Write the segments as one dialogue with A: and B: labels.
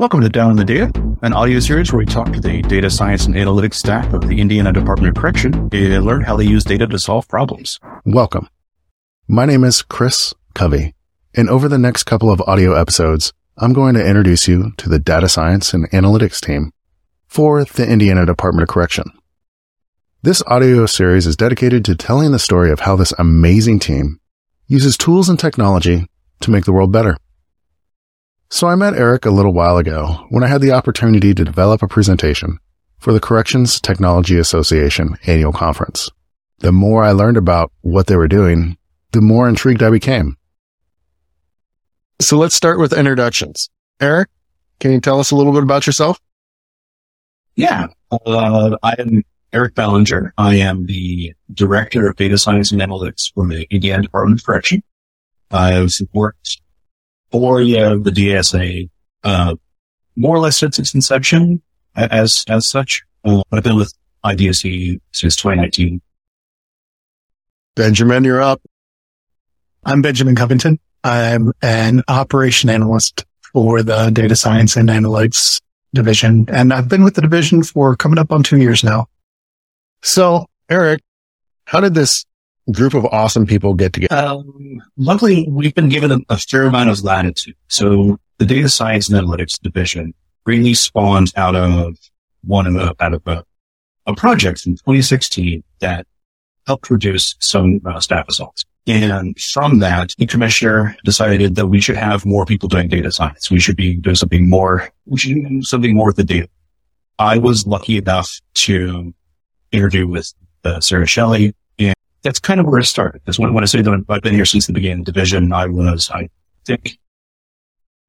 A: Welcome to Down in the Data, an audio series where we talk to the data science and analytics staff of the Indiana Department of Correction and learn how they use data to solve problems.
B: Welcome. My name is Chris Covey, and over the next couple of audio episodes, I'm going to introduce you to the data science and analytics team for the Indiana Department of Correction. This audio series is dedicated to telling the story of how this amazing team uses tools and technology to make the world better. So I met Eric a little while ago when I had the opportunity to develop a presentation for the Corrections Technology Association annual conference. The more I learned about what they were doing, the more intrigued I became. So let's start with introductions. Eric, can you tell us a little bit about yourself?
A: Yeah, uh, I am Eric Ballinger. I am the Director of Data Science and Analytics for the Indiana Department of Correction. I've worked for yeah, the DSA, uh, more or less since its inception as, as such. Uh, but I've been with IDSE since 2019.
B: Benjamin, you're up.
C: I'm Benjamin Covington. I'm an operation analyst for the data science and analytics division. And I've been with the division for coming up on two years now.
B: So Eric, how did this group of awesome people get together?
A: Um, luckily, we've been given a, a, fair amount of latitude. So the data science and analytics division really spawned out of one of out of a, a project in 2016 that helped reduce some uh, staff assaults. And from that, the commissioner decided that we should have more people doing data science. We should be doing something more, we should do something more with the data. I was lucky enough to interview with uh, Sarah Shelley, that's kind of where it started. Because when, when I say that I've been here since the beginning of the division, I was, I think,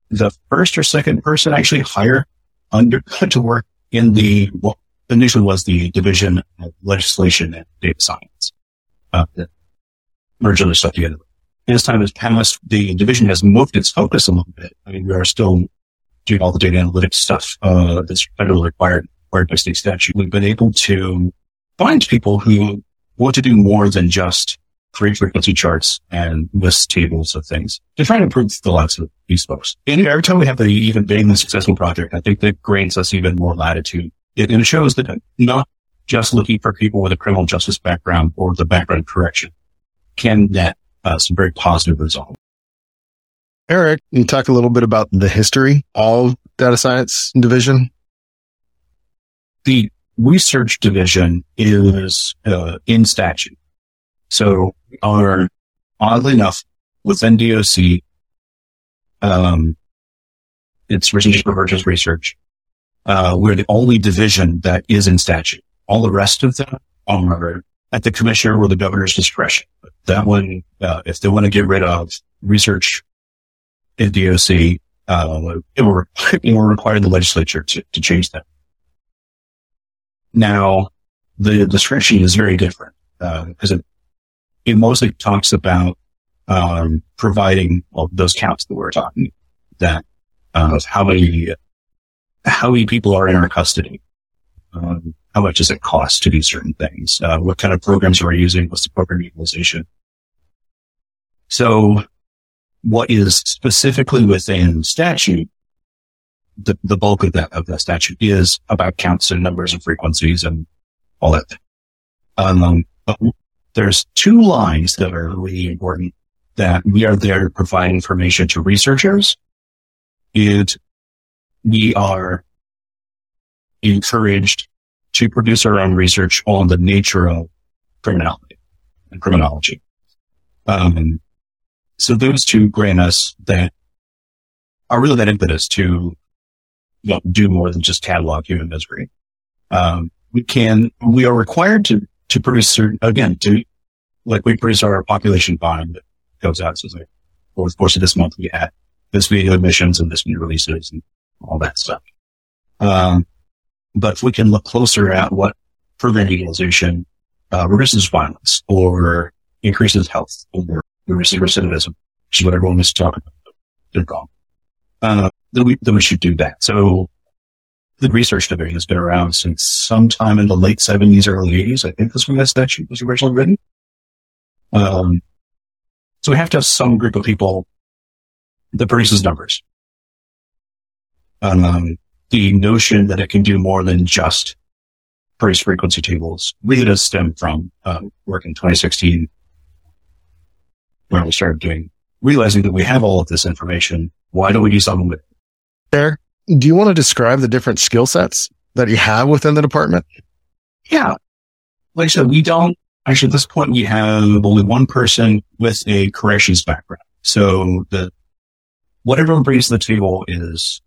A: the first or second person actually hired under to work in the, well, initially was the division of legislation and data science, uh, that merged other stuff together. As time has passed, the division has moved its focus a little bit. I mean, we are still doing all the data analytics stuff, uh, that's federally required, required by state statute. We've been able to find people who want to do more than just create frequency charts and list tables of things to try to improve the lives of these folks. And every time we have the even being the successful project, I think that grants us even more latitude. It, and it shows that not just looking for people with a criminal justice background or the background correction can net uh, some very positive results.
B: Eric, you talk a little bit about the history of data science division.
A: The research division is uh, in statute. So our, oddly enough, within DOC, um, it's research for purposes research. Uh, we're the only division that is in statute. All the rest of them are at the commissioner or the governor's discretion. That one, uh, if they want to get rid of research in DOC, uh, it will, it will require the legislature to, to change that. Now, the, the spreadsheet is very different because uh, it, it mostly talks about um, providing well, those counts that we're talking that uh, how many how many people are in our custody, um, how much does it cost to do certain things, uh, what kind of programs are we using, what's the program utilization. So, what is specifically within statute the, the bulk of that, of that statute is about counts and numbers and frequencies and all that. Um, but there's two lines that are really important that we are there to provide information to researchers and we are encouraged to produce our own research on the nature of criminality and criminology. Um, so those two grant us that are really that impetus to you do more than just catalog human misery. Um, we can, we are required to, to produce certain, again, to, like we produce our population bond that goes out. So like, over the course of this month, we had this video admissions and this new releases and all that stuff. Um, but if we can look closer at what program utilization, uh, reduces violence or increases health or reduces recidivism, which is what everyone is talking about. They're wrong. Uh, then we, we should do that. So the research division has been around since sometime in the late seventies, early eighties. I think that's when that statute was originally written. Um, so we have to have some group of people that produces numbers. Um, the notion that it can do more than just trace frequency tables really does stem from uh, work in 2016 when we started doing, realizing that we have all of this information. Why don't we do something with it?
B: There. Do you want to describe the different skill sets that you have within the department?
A: Yeah. Like I said, we don't actually at this point we have only one person with a corrections background. So the what everyone brings to the table is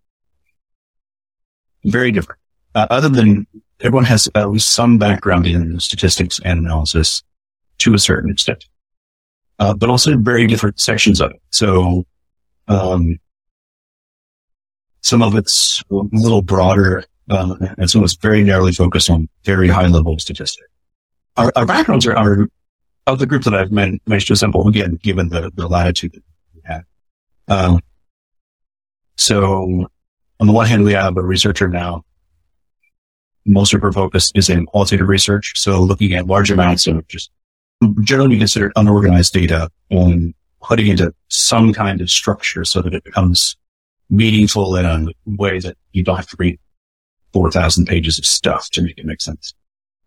A: very different. Uh, other than everyone has at least some background in statistics and analysis to a certain extent, uh, but also very different sections of it. So, um, some of it's a little broader, uh, and some of it's very narrowly focused on very high level statistics. Our, our backgrounds are, are of the group that I've managed to assemble again, given the, the latitude that we have. Um, so on the one hand, we have a researcher now. Most of her focus is in qualitative research. So looking at large amounts of just generally considered unorganized data and putting into some kind of structure so that it becomes meaningful in a way that you don't have to read 4,000 pages of stuff to make it make sense.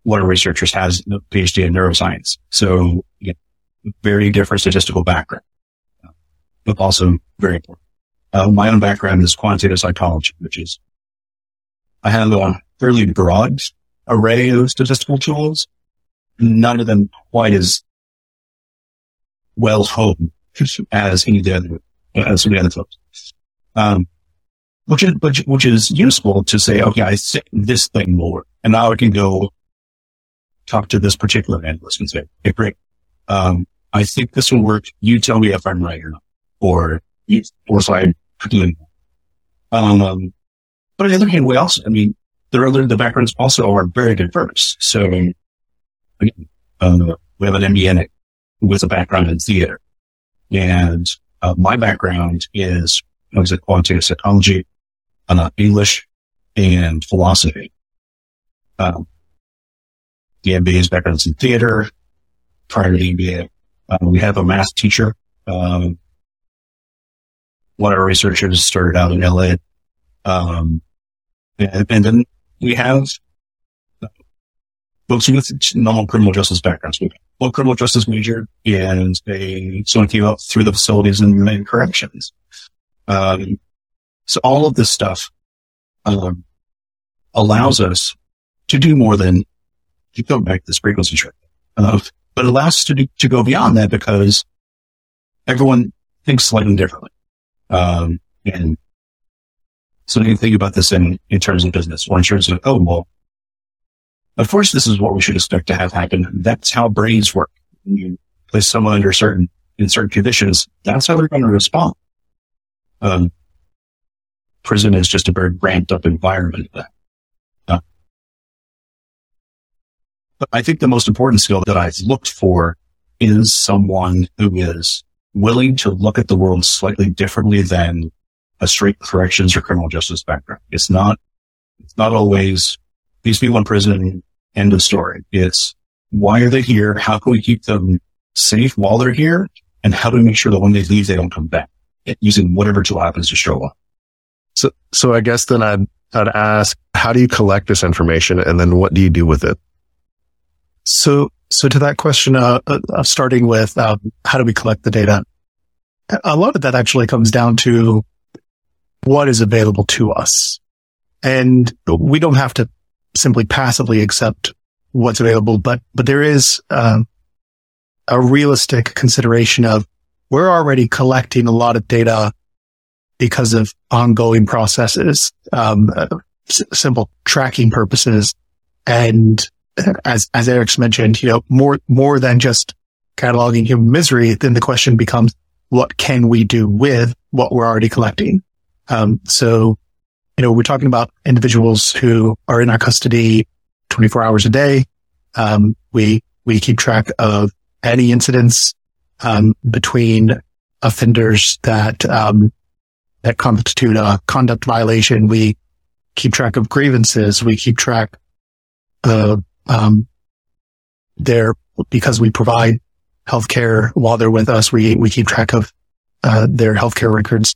A: One of researchers has a PhD in neuroscience. So very different statistical background, but also very important. Uh, my own background is quantitative psychology, which is I have a fairly broad array of statistical tools. None of them quite as well honed as any of the other, as the other folks. Um, which is, which, which is useful to say, okay, I think this thing work. And now I can go talk to this particular analyst and say, hey, great. Um, I think this will work. You tell me if I'm right or not. Or or side doing um, but on the other hand, we also, I mean, the other, the backgrounds also are very diverse. So again, uh, we have an MBA in it with a background in theater and uh, my background is, I was at quantitative psychology, uh, English and philosophy. Um, the MBA's background is in theater. Prior to the MBA, uh, we have a math teacher, um, one of our researchers started out in LA. Um, and, and, then we have folks with normal criminal justice backgrounds. We one criminal justice major and a someone came up through the facilities and, and corrections. Um, so all of this stuff um, allows us to do more than to go back to this frequency trick, uh, but allows us to do, to go beyond that because everyone thinks slightly differently. Um, and so you think about this in, in terms of business or in terms of, oh, well, of course, this is what we should expect to have happen. That's how brains work. When you place someone under certain, in certain conditions, that's how they're going to respond. Um, prison is just a very ramped up environment. Uh, but I think the most important skill that I've looked for is someone who is willing to look at the world slightly differently than a straight corrections or criminal justice background. It's not, it's not always these people in prison, end of story. It's why are they here? How can we keep them safe while they're here? And how do we make sure that when they leave, they don't come back using whatever tool happens to show up?
B: So, so I guess then I'd, I'd ask, how do you collect this information? And then what do you do with it?
C: So so to that question, uh, uh, starting with uh, how do we collect the data? A lot of that actually comes down to what is available to us. And we don't have to simply passively accept what's available, but, but there is, um, a realistic consideration of we're already collecting a lot of data because of ongoing processes, um, uh, s- simple tracking purposes and as, as Eric's mentioned, you know, more, more than just cataloging human misery, then the question becomes, what can we do with what we're already collecting? Um, so, you know, we're talking about individuals who are in our custody 24 hours a day. Um, we, we keep track of any incidents, um, between offenders that, um, that constitute a conduct violation. We keep track of grievances. We keep track of um, they're because we provide healthcare while they're with us. We we keep track of uh, their healthcare records.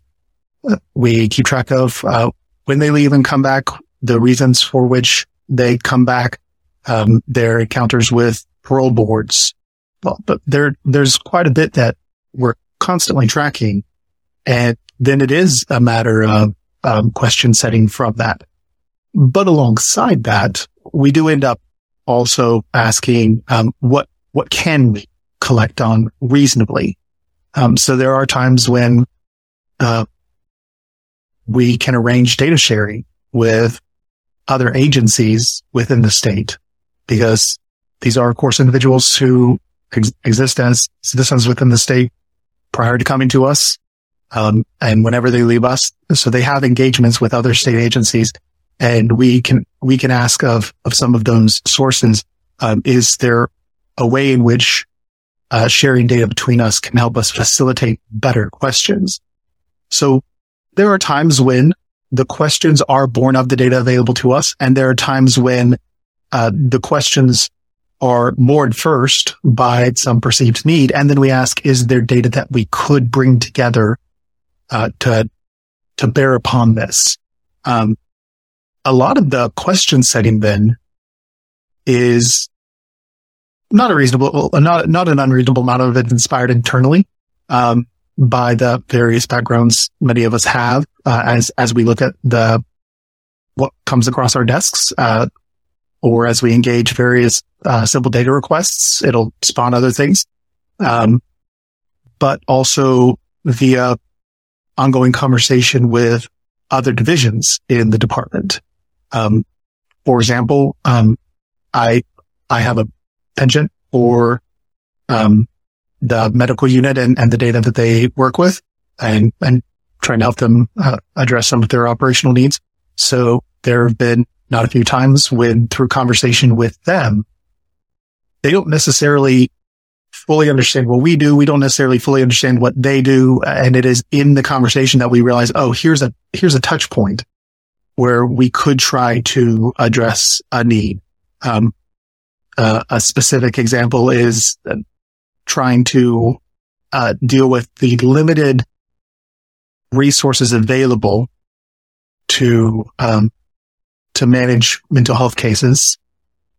C: Uh, we keep track of uh, when they leave and come back, the reasons for which they come back, um, their encounters with parole boards. Well, but there, there's quite a bit that we're constantly tracking. And then it is a matter of um, question setting from that. But alongside that, we do end up also asking, um, what, what can we collect on reasonably? Um, so there are times when, uh, we can arrange data sharing with other agencies within the state because these are, of course, individuals who ex- exist as citizens within the state prior to coming to us. Um, and whenever they leave us, so they have engagements with other state agencies and we can, we can ask of, of some of those sources, um, is there a way in which, uh, sharing data between us can help us facilitate better questions? So there are times when the questions are born of the data available to us. And there are times when, uh, the questions are moored first by some perceived need. And then we ask, is there data that we could bring together, uh, to, to bear upon this? Um, a lot of the question setting then is not a reasonable, not, not an unreasonable amount of it inspired internally, um, by the various backgrounds many of us have, uh, as, as we look at the, what comes across our desks, uh, or as we engage various uh, simple data requests, it'll spawn other things. Um, but also via ongoing conversation with other divisions in the department. Um, for example, um, I, I have a penchant for, um, the medical unit and, and the data that they work with and, and trying to help them uh, address some of their operational needs. So there have been not a few times when through conversation with them, they don't necessarily fully understand what we do. We don't necessarily fully understand what they do. And it is in the conversation that we realize, oh, here's a, here's a touch point where we could try to address a need. Um, uh, a specific example is trying to uh, deal with the limited resources available to um, to manage mental health cases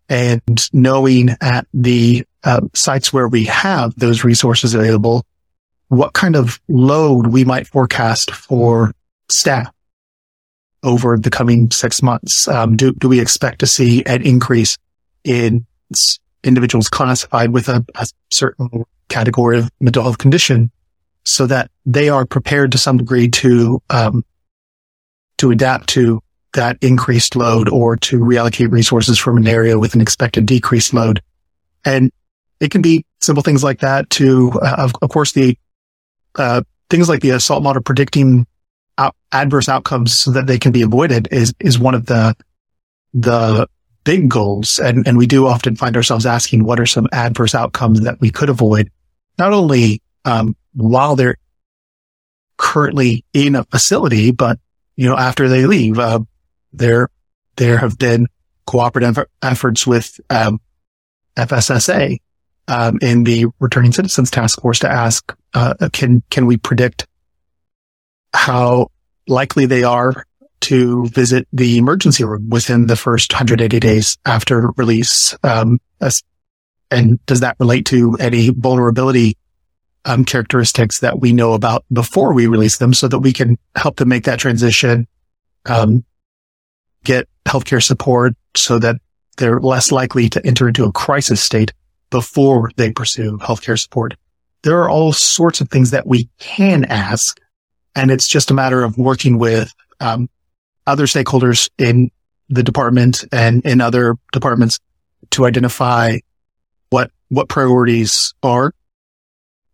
C: and knowing at the uh, sites where we have those resources available, what kind of load we might forecast for staff over the coming six months. Um, do, do we expect to see an increase in individuals classified with a, a certain category of mental health condition so that they are prepared to some degree to, um, to adapt to that increased load or to reallocate resources from an area with an expected decreased load. And it can be simple things like that to, uh, of, of, course, the, uh, things like the assault model predicting out, adverse outcomes so that they can be avoided is, is one of the, the big goals. And, and we do often find ourselves asking what are some adverse outcomes that we could avoid, not only, um, while they're currently in a facility, but, you know, after they leave, uh, there, there have been cooperative efforts with, um, FSSA, um, in the returning citizens task force to ask, uh, can, can we predict how likely they are to visit the emergency room within the first 180 days after release? Um, and does that relate to any vulnerability um, characteristics that we know about before we release them so that we can help them make that transition um, get healthcare support so that they're less likely to enter into a crisis state before they pursue healthcare support. There are all sorts of things that we can ask. And it's just a matter of working with um, other stakeholders in the department and in other departments to identify what what priorities are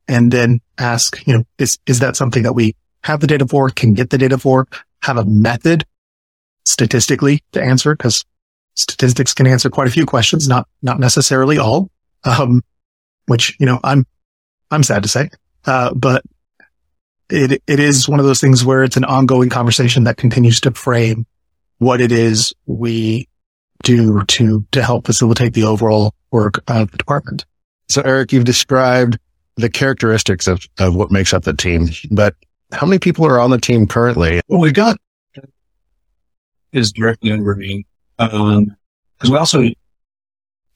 C: and then ask, you know, is is that something that we have the data for, can get the data for, have a method statistically to answer because statistics can answer quite a few questions, not, not necessarily all. Um, which, you know, I'm, I'm sad to say, uh, but it, it is one of those things where it's an ongoing conversation that continues to frame what it is we do to, to help facilitate the overall work of the department.
B: So Eric, you've described the characteristics of, of what makes up the team, but how many people are on the team currently?
A: Well, we've got is directly under me. Um, cause we also,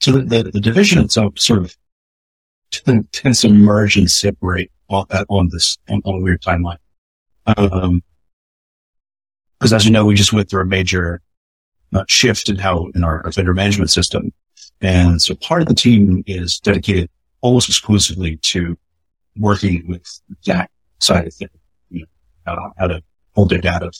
A: so the, the, the division itself sort of tends to merge and separate on, on this, on, on a weird timeline. Um, cause as you know, we just went through a major uh, shift in how, in our offender management system. And so part of the team is dedicated almost exclusively to working with that side of things, you know, how, how to hold their data.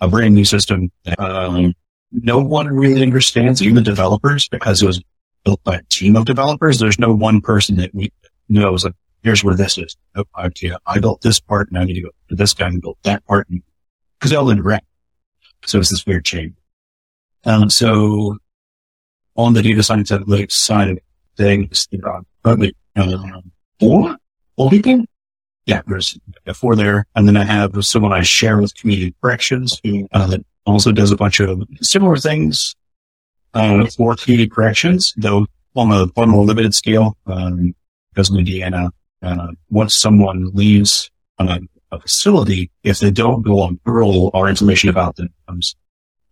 A: A brand new system. Um, no one really understands, even developers, because it was built by a team of developers. There's no one person that we knows, like, here's where this is. Oh, okay, I built this part and I need to go to this guy and built that part because they all interact. So it's this weird chain. Um, so on the data science analytics side of things, there are probably um, four, four people yeah, there's four there. And then I have someone I share with community corrections who uh, also does a bunch of similar things uh, for community corrections, though on a, on a limited scale. Um, because in Indiana, uh, once someone leaves a, a, facility, if they don't go on parole, our information about them becomes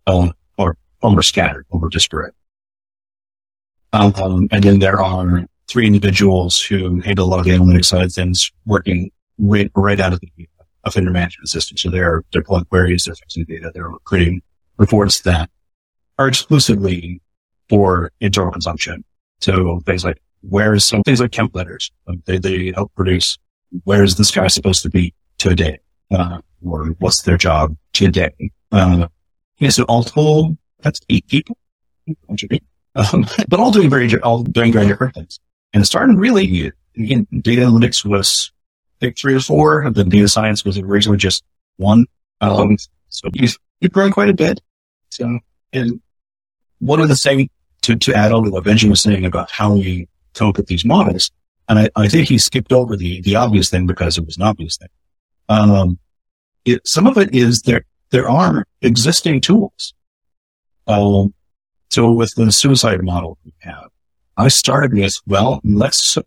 A: uh, or over scattered, over disparate. Um, and then there are three individuals who handle a lot of the analytics side of things working right, right out of the offender management system. So they're, they're pulling queries, they're fixing data, they're creating reports that are exclusively for internal consumption. So things like where is some things like Kemp letters, um, they, they help produce where is this guy supposed to be today? Uh, or what's their job today? Uh, yeah, so all told, that's eight people, um, but all doing very, all doing very different things. And started really, again, data analytics was think three or four, and then data science was originally just one. Um, so you've, you've grown quite a bit. So, and one of the things to, to add on to what Benjamin was saying about how we up with these models, and I, I think he skipped over the, the obvious thing because it was an obvious thing. Um, it, some of it is there, there are existing tools. Um, so with the suicide model we have, I started with, well, let's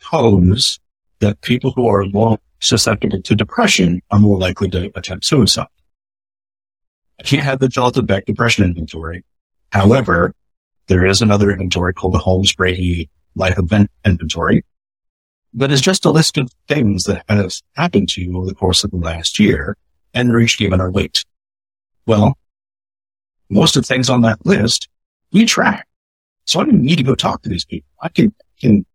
A: suppose that people who are more susceptible to depression are more likely to attempt suicide. I can't have the Delta Beck depression inventory. However, there is another inventory called the Holmes Rahe life event inventory that is just a list of things that have happened to you over the course of the last year and reached given our weight. Well, most of the things on that list we track. So I don't need to go talk to these people. I can, can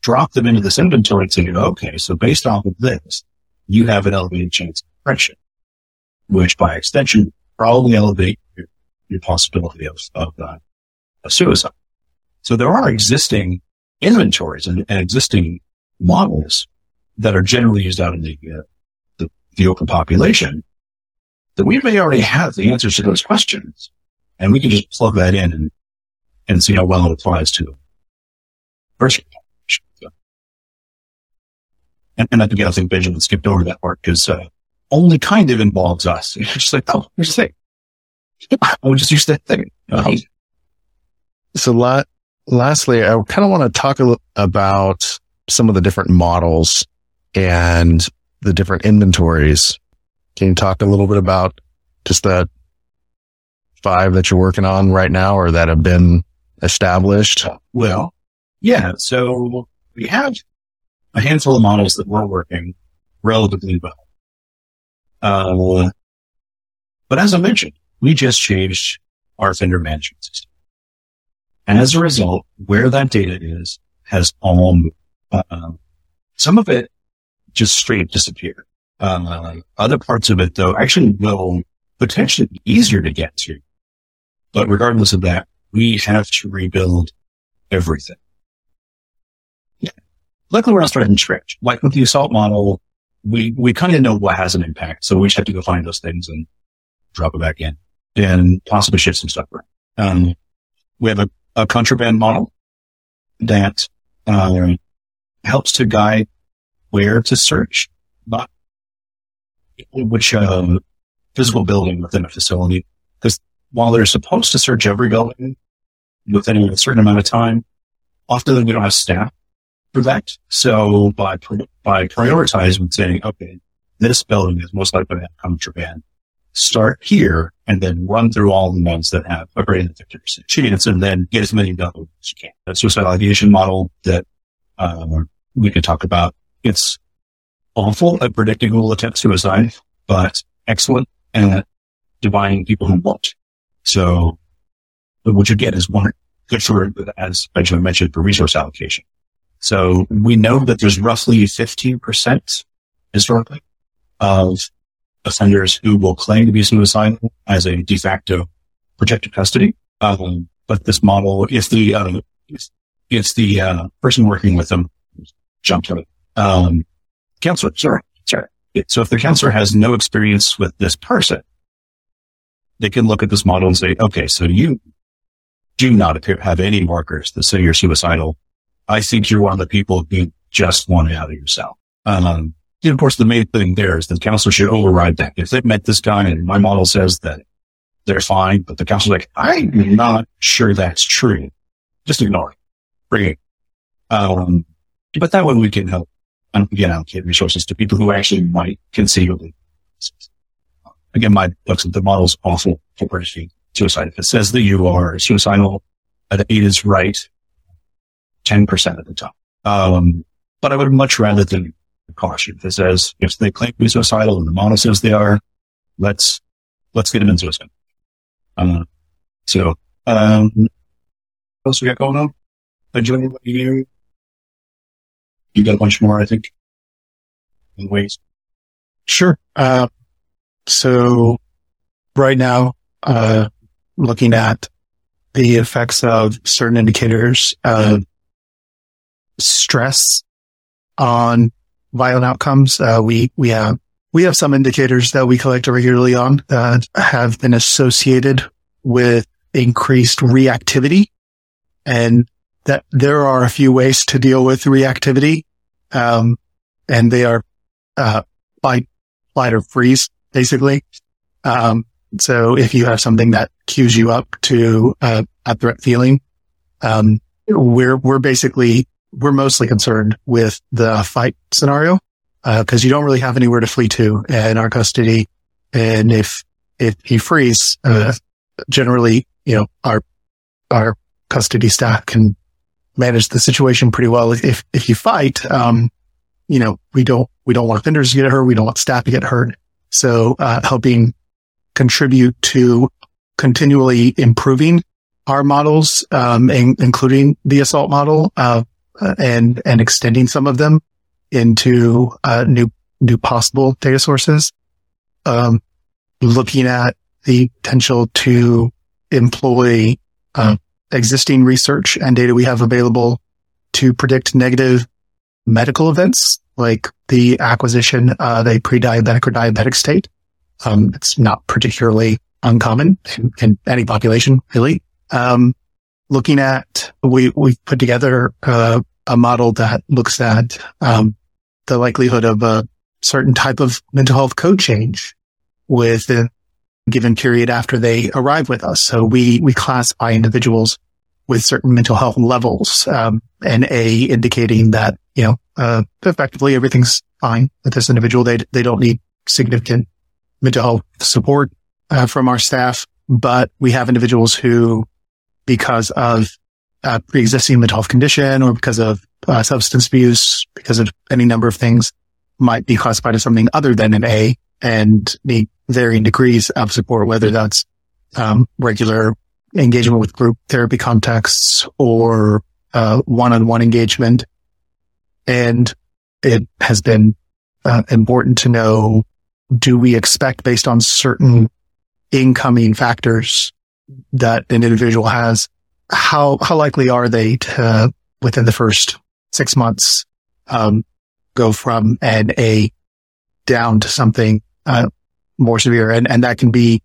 A: drop them into this inventory and say, okay, so based off of this, you have an elevated chance of depression, which by extension probably elevate your, your possibility of, of, uh, of suicide. So there are existing inventories and, and, existing models that are generally used out in the, uh, the, the open population that we may already have the answers to those questions. And we can just plug that in and, and see how well it applies to first and, and I think, I think Benjamin skipped over that part because, uh, only kind of involves us. It's just like, oh, here's the thing. I just use that thing. Um,
B: so la- lastly, I kind of want to talk l- about some of the different models and the different inventories. Can you talk a little bit about just the five that you're working on right now or that have been established?
A: Well, yeah. So we have a handful of models that were working relatively well. Uh, but as I mentioned, we just changed our offender management system. As a result, where that data is has all moved. Uh, some of it just straight disappeared. Uh, other parts of it though actually will potentially be easier to get to. But regardless of that, we have to rebuild everything Yeah. luckily we're not starting from scratch. Like with the assault model, we, we kind of know what has an impact. So we just have to go find those things and drop it back in and possibly shift some stuff around. Um, we have a, a contraband model that, um, helps to guide where to search, not which, um, physical building within a facility. Because while they're supposed to search every building within a certain amount of time, often we don't have staff for that. So by, by prioritizing saying, okay, this building is most likely to have contraband start here and then run through all the ones that have a greater than 50% chance and then get as many done as you can. The suicidal ideation model that uh, we can talk about. It's awful at predicting who will attempt suicide, but excellent at divining people who won't. So what you get is one good for, as Benjamin mentioned, for resource allocation. So we know that there's roughly 15% historically of offenders who will claim to be suicidal as a de facto protected custody. Um, but this model, if the, uh, if the uh, person working with them jumped out, um, counselor, sorry, sorry. So if the counselor has no experience with this person, they can look at this model and say, okay, so you do not appear have any markers that say you're suicidal. I think you're one of the people who just want out of yourself. Um, of course, the main thing there is the counselor should override that. If they've met this guy and my model says that they're fine, but the counselor's like, I'm not sure that's true. Just ignore it. Bring it. Um, but that way we can help and again allocate resources to people who actually might conceivably. Again, my looks at the model's awful for predicting suicide. If it says that you are suicidal, that it is right 10% of the time. Um, but I would much rather than caution. It says, if they claim to be suicidal and the model says they are, let's, let's get them in suicide. Um, so, um, what else we got going on? Benjamin, what you, you got a bunch more, I think, in ways.
C: Sure. Uh, so right now, uh, looking at the effects of certain indicators of stress on violent outcomes. Uh, we, we have, we have some indicators that we collect regularly on that have been associated with increased reactivity and that there are a few ways to deal with reactivity. Um, and they are, uh, fight, flight or freeze, basically. Um, so if you have something that cues you up to uh, a threat feeling, um, we're, we're basically we're mostly concerned with the fight scenario because uh, you don't really have anywhere to flee to in our custody. And if if he frees, uh, generally, you know, our our custody staff can manage the situation pretty well. If if you fight, um, you know, we don't we don't want offenders to get hurt. We don't want staff to get hurt. So uh, helping contribute to continually improving our models, um, in, including the assault model, uh, uh, and and extending some of them into uh, new new possible data sources. Um, looking at the potential to employ uh, existing research and data we have available to predict negative medical events like the acquisition of a pre-diabetic or diabetic state. Um, it's not particularly uncommon in, in any population, really. Um, looking at, we, we've put together uh, a model that looks at um, the likelihood of a certain type of mental health code change with a given period after they arrive with us. So we, we classify individuals with certain mental health levels, um, and A indicating that, you know, uh, effectively everything's fine with this individual. They, they don't need significant mental health support uh, from our staff, but we have individuals who because of a pre-existing mental health condition or because of uh, substance abuse, because of any number of things might be classified as something other than an A and need varying degrees of support, whether that's um, regular engagement with group therapy contexts or uh, one-on-one engagement. And it has been uh, important to know, do we expect based on certain incoming factors that an individual has, how, how likely are they to, within the first six months, um, go from an A down to something, uh, more severe? And, and that can be,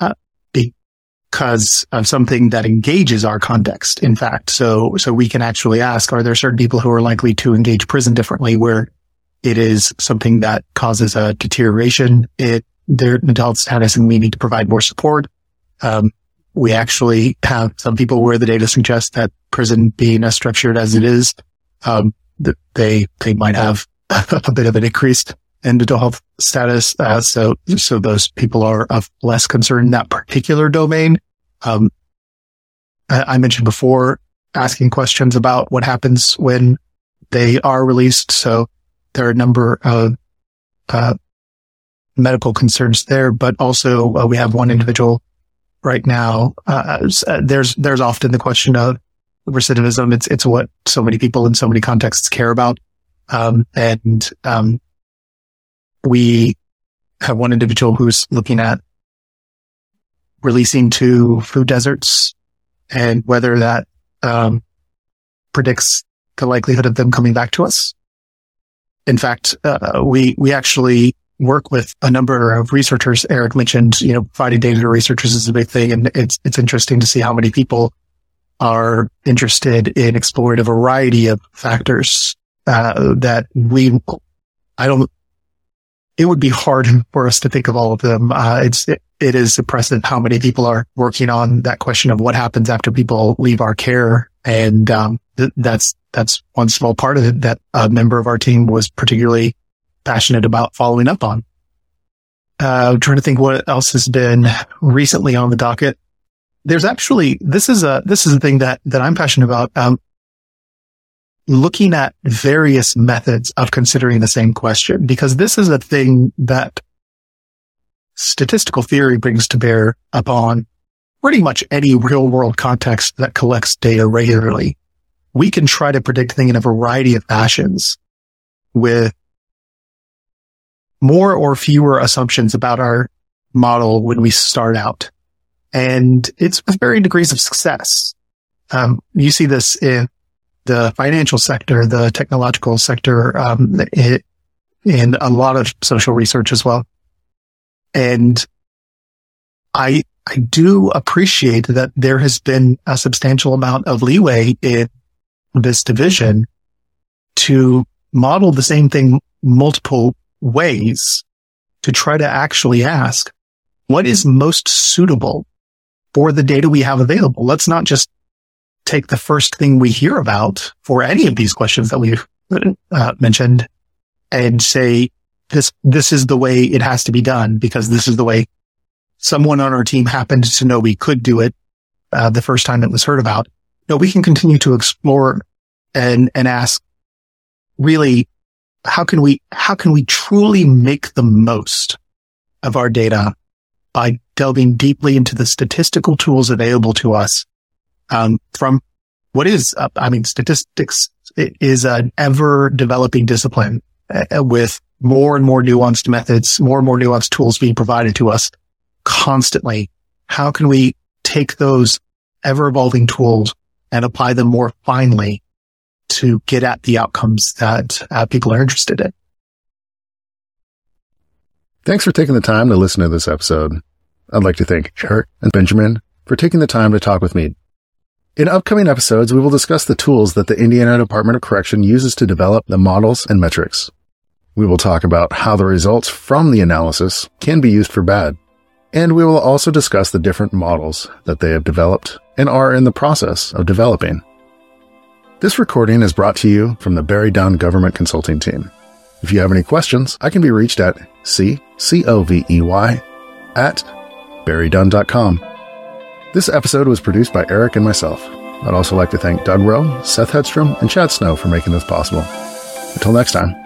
C: uh, because of something that engages our context. In fact, so, so we can actually ask, are there certain people who are likely to engage prison differently where it is something that causes a deterioration in their adult status and we need to provide more support? Um, we actually have some people where the data suggests that prison being as structured as it is, um, they, they might have a bit of an increased mental health status. Uh, so, so those people are of less concern in that particular domain. Um, I, I mentioned before asking questions about what happens when they are released. So there are a number of, uh, medical concerns there, but also uh, we have one individual right now. Uh, uh, there's, there's often the question of recidivism. It's, it's what so many people in so many contexts care about. Um, and, um, we have one individual who's looking at releasing to food deserts and whether that, um, predicts the likelihood of them coming back to us. In fact, uh, we, we actually work with a number of researchers. Eric mentioned, you know, providing data to researchers is a big thing. And it's, it's interesting to see how many people are interested in exploring a variety of factors, uh, that we, I don't, it would be hard for us to think of all of them. Uh, it's, it, it is impressive how many people are working on that question of what happens after people leave our care. And, um, th- that's, that's one small part of it that a member of our team was particularly passionate about following up on. Uh, I'm trying to think what else has been recently on the docket. There's actually, this is a, this is a thing that, that I'm passionate about. Um, looking at various methods of considering the same question, because this is a thing that statistical theory brings to bear upon pretty much any real world context that collects data regularly. We can try to predict things in a variety of fashions with more or fewer assumptions about our model when we start out. And it's with varying degrees of success. Um, you see this in the financial sector, the technological sector, um, it, in a lot of social research as well. And I, I do appreciate that there has been a substantial amount of leeway in this division to model the same thing multiple ways to try to actually ask what is most suitable for the data we have available. Let's not just take the first thing we hear about for any of these questions that we've uh, mentioned and say, this, this is the way it has to be done because this is the way someone on our team happened to know we could do it uh, the first time it was heard about. No, we can continue to explore and, and ask really how can we, how can we truly make the most of our data by delving deeply into the statistical tools available to us um, from what is, uh, I mean, statistics is an ever developing discipline uh, with more and more nuanced methods, more and more nuanced tools being provided to us constantly. How can we take those ever evolving tools and apply them more finely to get at the outcomes that uh, people are interested in?
B: Thanks for taking the time to listen to this episode. I'd like to thank Eric and Benjamin for taking the time to talk with me in upcoming episodes, we will discuss the tools that the Indiana Department of Correction uses to develop the models and metrics. We will talk about how the results from the analysis can be used for bad. And we will also discuss the different models that they have developed and are in the process of developing. This recording is brought to you from the BerryDunn Government Consulting Team. If you have any questions, I can be reached at c-c-o-v-e-y at berrydunn.com. This episode was produced by Eric and myself. I'd also like to thank Doug Rowe, Seth Hedstrom, and Chad Snow for making this possible. Until next time.